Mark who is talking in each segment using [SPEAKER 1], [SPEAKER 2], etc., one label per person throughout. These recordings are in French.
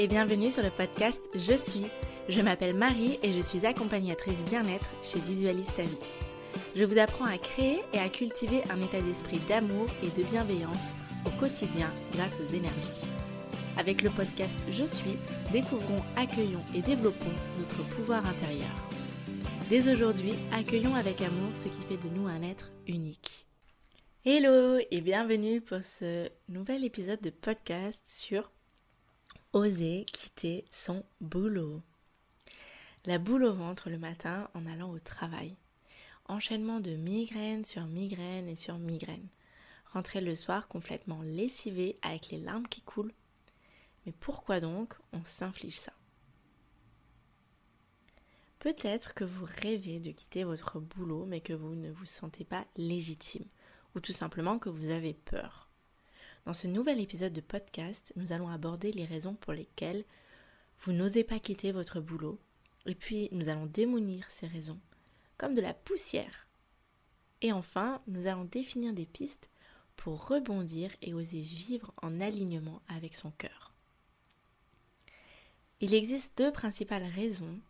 [SPEAKER 1] et bienvenue sur le podcast Je suis. Je m'appelle Marie et je suis accompagnatrice bien-être chez Visualiste à vie. Je vous apprends à créer et à cultiver un état d'esprit d'amour et de bienveillance au quotidien grâce aux énergies. Avec le podcast Je suis, découvrons, accueillons et développons notre pouvoir intérieur. Dès aujourd'hui, accueillons avec amour ce qui fait de nous un être unique. Hello et bienvenue pour ce nouvel épisode de podcast sur Oser quitter son boulot. La boule au ventre le matin en allant au travail. Enchaînement de migraine sur migraine et sur migraine. Rentrer le soir complètement lessivé avec les larmes qui coulent. Mais pourquoi donc on s'inflige ça? Peut-être que vous rêvez de quitter votre boulot mais que vous ne vous sentez pas légitime ou tout simplement que vous avez peur. Dans ce nouvel épisode de podcast, nous allons aborder les raisons pour lesquelles vous n'osez pas quitter votre boulot, et puis nous allons démolir ces raisons, comme de la poussière. Et enfin, nous allons définir des pistes pour rebondir et oser vivre en alignement avec son cœur. Il existe deux principales raisons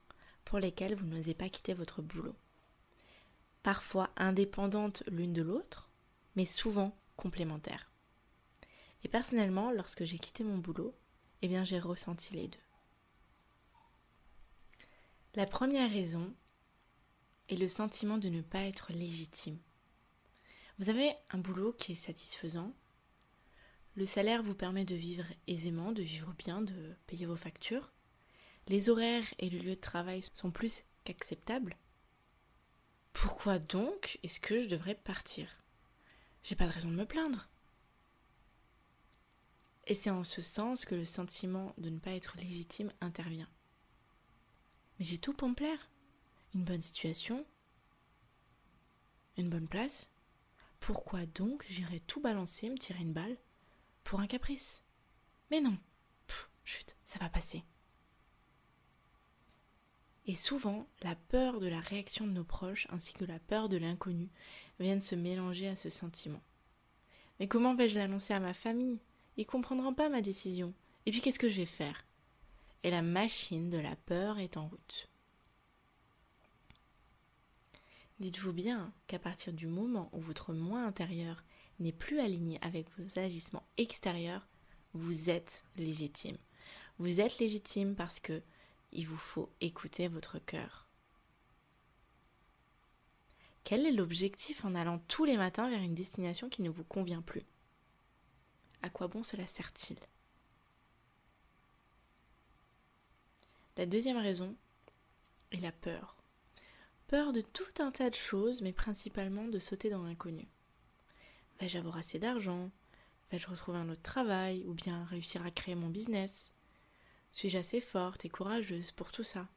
[SPEAKER 1] pour lesquelles vous n'osez pas quitter votre boulot. Parfois indépendantes l'une de l'autre, mais souvent complémentaires. Et personnellement, lorsque j'ai quitté mon boulot, eh bien j'ai ressenti les deux. La première raison est le sentiment de ne pas être légitime. Vous avez un boulot qui est satisfaisant. Le salaire vous permet de vivre aisément, de vivre bien, de payer vos factures. Les horaires et le lieu de travail sont plus qu'acceptables. Pourquoi donc est-ce que je devrais partir? J'ai pas de raison de me plaindre. Et c'est en ce sens que le sentiment de ne pas être légitime intervient. Mais j'ai tout pour me plaire. Une bonne situation, une bonne place. Pourquoi donc j'irais tout balancer, me tirer une balle pour un caprice? Mais non, chut, ça va passer. Et souvent, la peur de la réaction de nos proches ainsi que la peur de l'inconnu viennent se mélanger à ce sentiment. Mais comment vais-je l'annoncer à ma famille? Ils comprendront pas ma décision. Et puis qu'est-ce que je vais faire? Et la machine de la peur est en route. Dites-vous bien qu'à partir du moment où votre moi intérieur n'est plus aligné avec vos agissements extérieurs, vous êtes légitime. Vous êtes légitime parce que il vous faut écouter votre cœur. Quel est l'objectif en allant tous les matins vers une destination qui ne vous convient plus? À quoi bon cela sert-il? La deuxième raison est la peur. Peur de tout un tas de choses, mais principalement de sauter dans l'inconnu. Vais-je avoir assez d'argent? Vais-je retrouver un autre travail? Ou bien réussir à créer mon business? Suis-je assez forte et courageuse pour tout ça?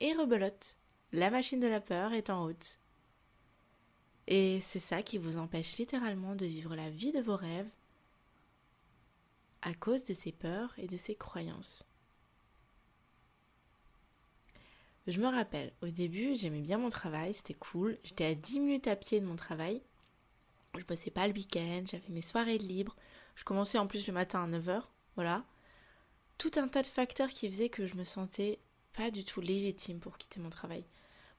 [SPEAKER 1] Et rebelote, la machine de la peur est en route. Et c'est ça qui vous empêche littéralement de vivre la vie de vos rêves à cause de ses peurs et de ses croyances. Je me rappelle, au début, j'aimais bien mon travail, c'était cool. J'étais à 10 minutes à pied de mon travail. Je bossais pas le week-end, j'avais mes soirées libres. Je commençais en plus le matin à 9h, voilà. Tout un tas de facteurs qui faisaient que je me sentais pas du tout légitime pour quitter mon travail.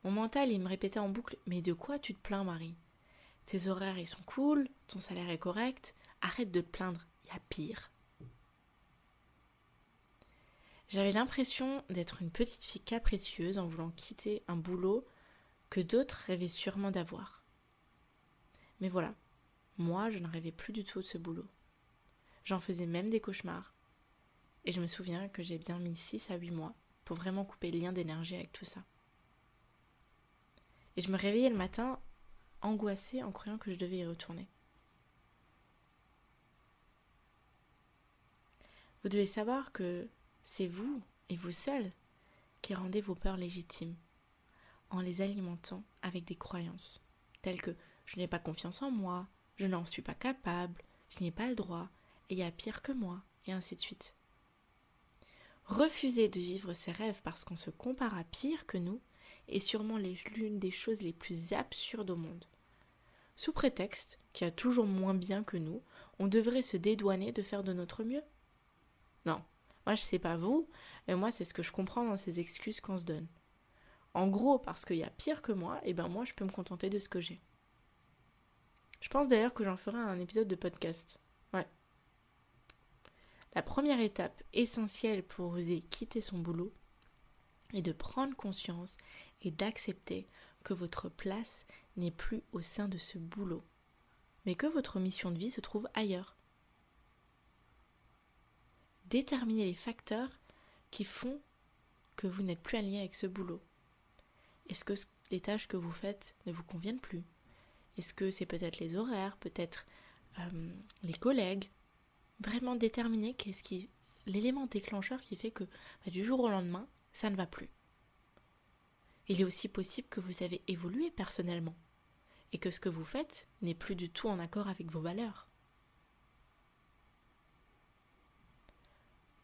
[SPEAKER 1] Mon mental, il me répétait en boucle Mais de quoi tu te plains, Marie? Tes horaires, ils sont cool, ton salaire est correct, arrête de te plaindre, il y a pire. J'avais l'impression d'être une petite fille capricieuse en voulant quitter un boulot que d'autres rêvaient sûrement d'avoir. Mais voilà, moi je ne rêvais plus du tout de ce boulot. J'en faisais même des cauchemars. Et je me souviens que j'ai bien mis 6 à 8 mois pour vraiment couper le lien d'énergie avec tout ça. Et je me réveillais le matin angoissée en croyant que je devais y retourner. Vous devez savoir que c'est vous et vous seul qui rendez vos peurs légitimes en les alimentant avec des croyances telles que je n'ai pas confiance en moi, je n'en suis pas capable, je n'ai pas le droit, et il y a pire que moi, et ainsi de suite. Refuser de vivre ses rêves parce qu'on se compare à pire que nous est sûrement l'une des choses les plus absurdes au monde. Sous prétexte qu'il y a toujours moins bien que nous, on devrait se dédouaner de faire de notre mieux? Non, Moi, je sais pas vous, mais moi, c'est ce que je comprends dans ces excuses qu'on se donne. En gros, parce qu'il y a pire que moi, et ben moi, je peux me contenter de ce que j'ai. Je pense d'ailleurs que j'en ferai un épisode de podcast. Ouais. La première étape essentielle pour oser quitter son boulot est de prendre conscience et d'accepter que votre place n'est plus au sein de ce boulot, mais que votre mission de vie se trouve ailleurs. Déterminez les facteurs qui font que vous n'êtes plus aligné avec ce boulot. Est-ce que les tâches que vous faites ne vous conviennent plus? Est-ce que c'est peut-être les horaires, peut-être euh, les collègues? Vraiment déterminer qu'est-ce qui l'élément déclencheur qui fait que bah, du jour au lendemain, ça ne va plus. Il est aussi possible que vous avez évolué personnellement et que ce que vous faites n'est plus du tout en accord avec vos valeurs.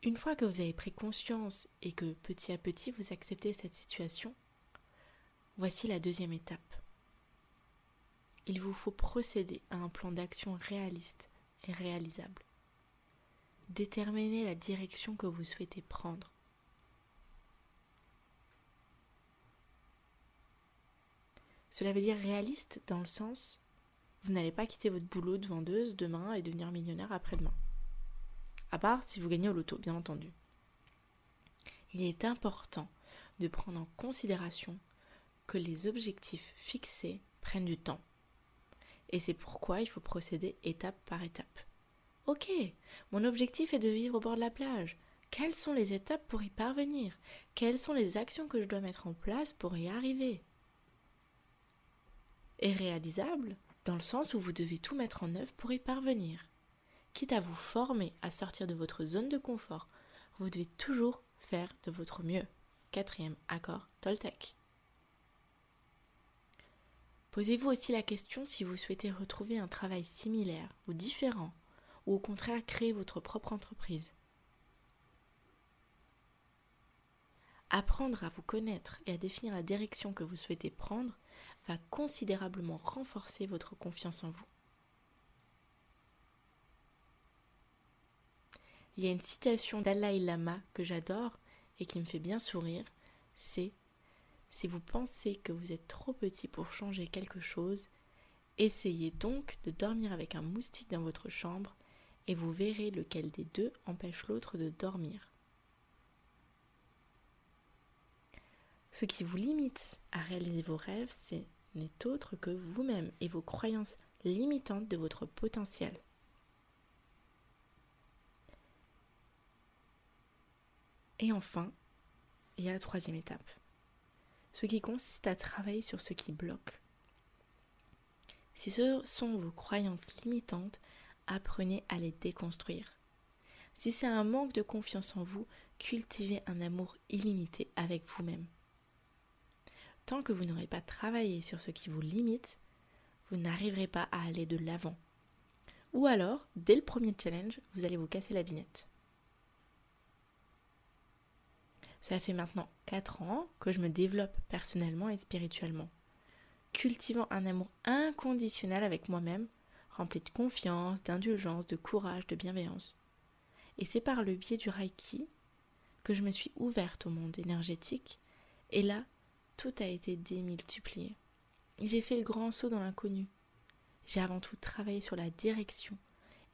[SPEAKER 1] Une fois que vous avez pris conscience et que petit à petit vous acceptez cette situation, voici la deuxième étape il vous faut procéder à un plan d'action réaliste et réalisable. Déterminez la direction que vous souhaitez prendre. Cela veut dire réaliste dans le sens vous n'allez pas quitter votre boulot de vendeuse demain et devenir millionnaire après-demain. À part si vous gagnez au loto, bien entendu. Il est important de prendre en considération que les objectifs fixés prennent du temps et c'est pourquoi il faut procéder étape par étape. Ok, mon objectif est de vivre au bord de la plage. Quelles sont les étapes pour y parvenir? Quelles sont les actions que je dois mettre en place pour y arriver? Et réalisable dans le sens où vous devez tout mettre en œuvre pour y parvenir. Quitte à vous former à sortir de votre zone de confort, vous devez toujours faire de votre mieux. Quatrième accord Toltec. Posez-vous aussi la question si vous souhaitez retrouver un travail similaire ou différent, ou au contraire créer votre propre entreprise. Apprendre à vous connaître et à définir la direction que vous souhaitez prendre va considérablement renforcer votre confiance en vous. Il y a une citation d'Alaï Lama que j'adore et qui me fait bien sourire, c'est si vous pensez que vous êtes trop petit pour changer quelque chose, essayez donc de dormir avec un moustique dans votre chambre et vous verrez lequel des deux empêche l'autre de dormir. Ce qui vous limite à réaliser vos rêves, ce n'est autre que vous-même et vos croyances limitantes de votre potentiel. Et enfin, il y a la troisième étape ce qui consiste à travailler sur ce qui bloque. Si ce sont vos croyances limitantes, apprenez à les déconstruire. Si c'est un manque de confiance en vous, cultivez un amour illimité avec vous-même. Tant que vous n'aurez pas travaillé sur ce qui vous limite, vous n'arriverez pas à aller de l'avant. Ou alors, dès le premier challenge, vous allez vous casser la binette. Ça fait maintenant 4 ans que je me développe personnellement et spirituellement, cultivant un amour inconditionnel avec moi-même, rempli de confiance, d'indulgence, de courage, de bienveillance. Et c'est par le biais du Reiki que je me suis ouverte au monde énergétique, et là, tout a été démultiplié. J'ai fait le grand saut dans l'inconnu. J'ai avant tout travaillé sur la direction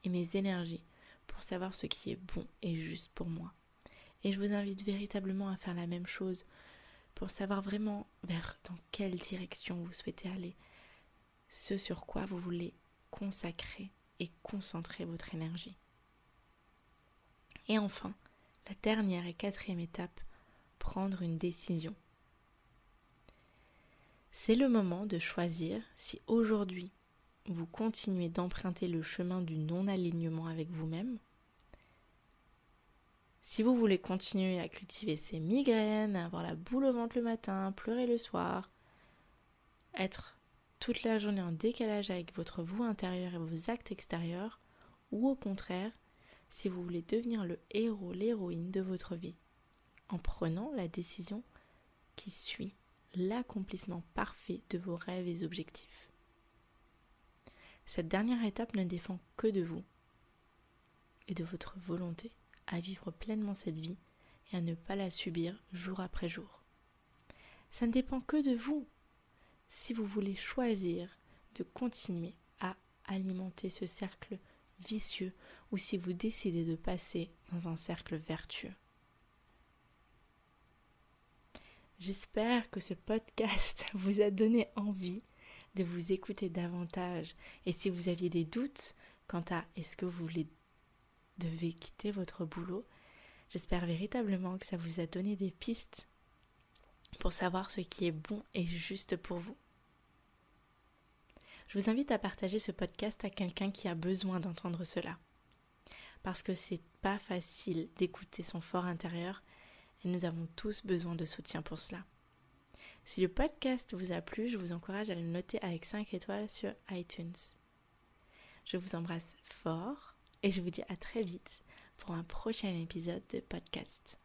[SPEAKER 1] et mes énergies pour savoir ce qui est bon et juste pour moi. Et je vous invite véritablement à faire la même chose pour savoir vraiment vers dans quelle direction vous souhaitez aller, ce sur quoi vous voulez consacrer et concentrer votre énergie. Et enfin, la dernière et quatrième étape, prendre une décision. C'est le moment de choisir si aujourd'hui vous continuez d'emprunter le chemin du non-alignement avec vous-même si vous voulez continuer à cultiver ces migraines, avoir la boule au ventre le matin, pleurer le soir, être toute la journée en décalage avec votre vous intérieur et vos actes extérieurs, ou au contraire, si vous voulez devenir le héros, l'héroïne de votre vie, en prenant la décision qui suit l'accomplissement parfait de vos rêves et objectifs. Cette dernière étape ne dépend que de vous et de votre volonté vivre pleinement cette vie et à ne pas la subir jour après jour. Ça ne dépend que de vous. Si vous voulez choisir de continuer à alimenter ce cercle vicieux ou si vous décidez de passer dans un cercle vertueux. J'espère que ce podcast vous a donné envie de vous écouter davantage. Et si vous aviez des doutes quant à est-ce que vous voulez, devez quitter votre boulot, j'espère véritablement que ça vous a donné des pistes pour savoir ce qui est bon et juste pour vous. Je vous invite à partager ce podcast à quelqu'un qui a besoin d'entendre cela. Parce que c'est pas facile d'écouter son fort intérieur et nous avons tous besoin de soutien pour cela. Si le podcast vous a plu, je vous encourage à le noter avec 5 étoiles sur iTunes. Je vous embrasse fort et je vous dis à très vite pour un prochain épisode de podcast.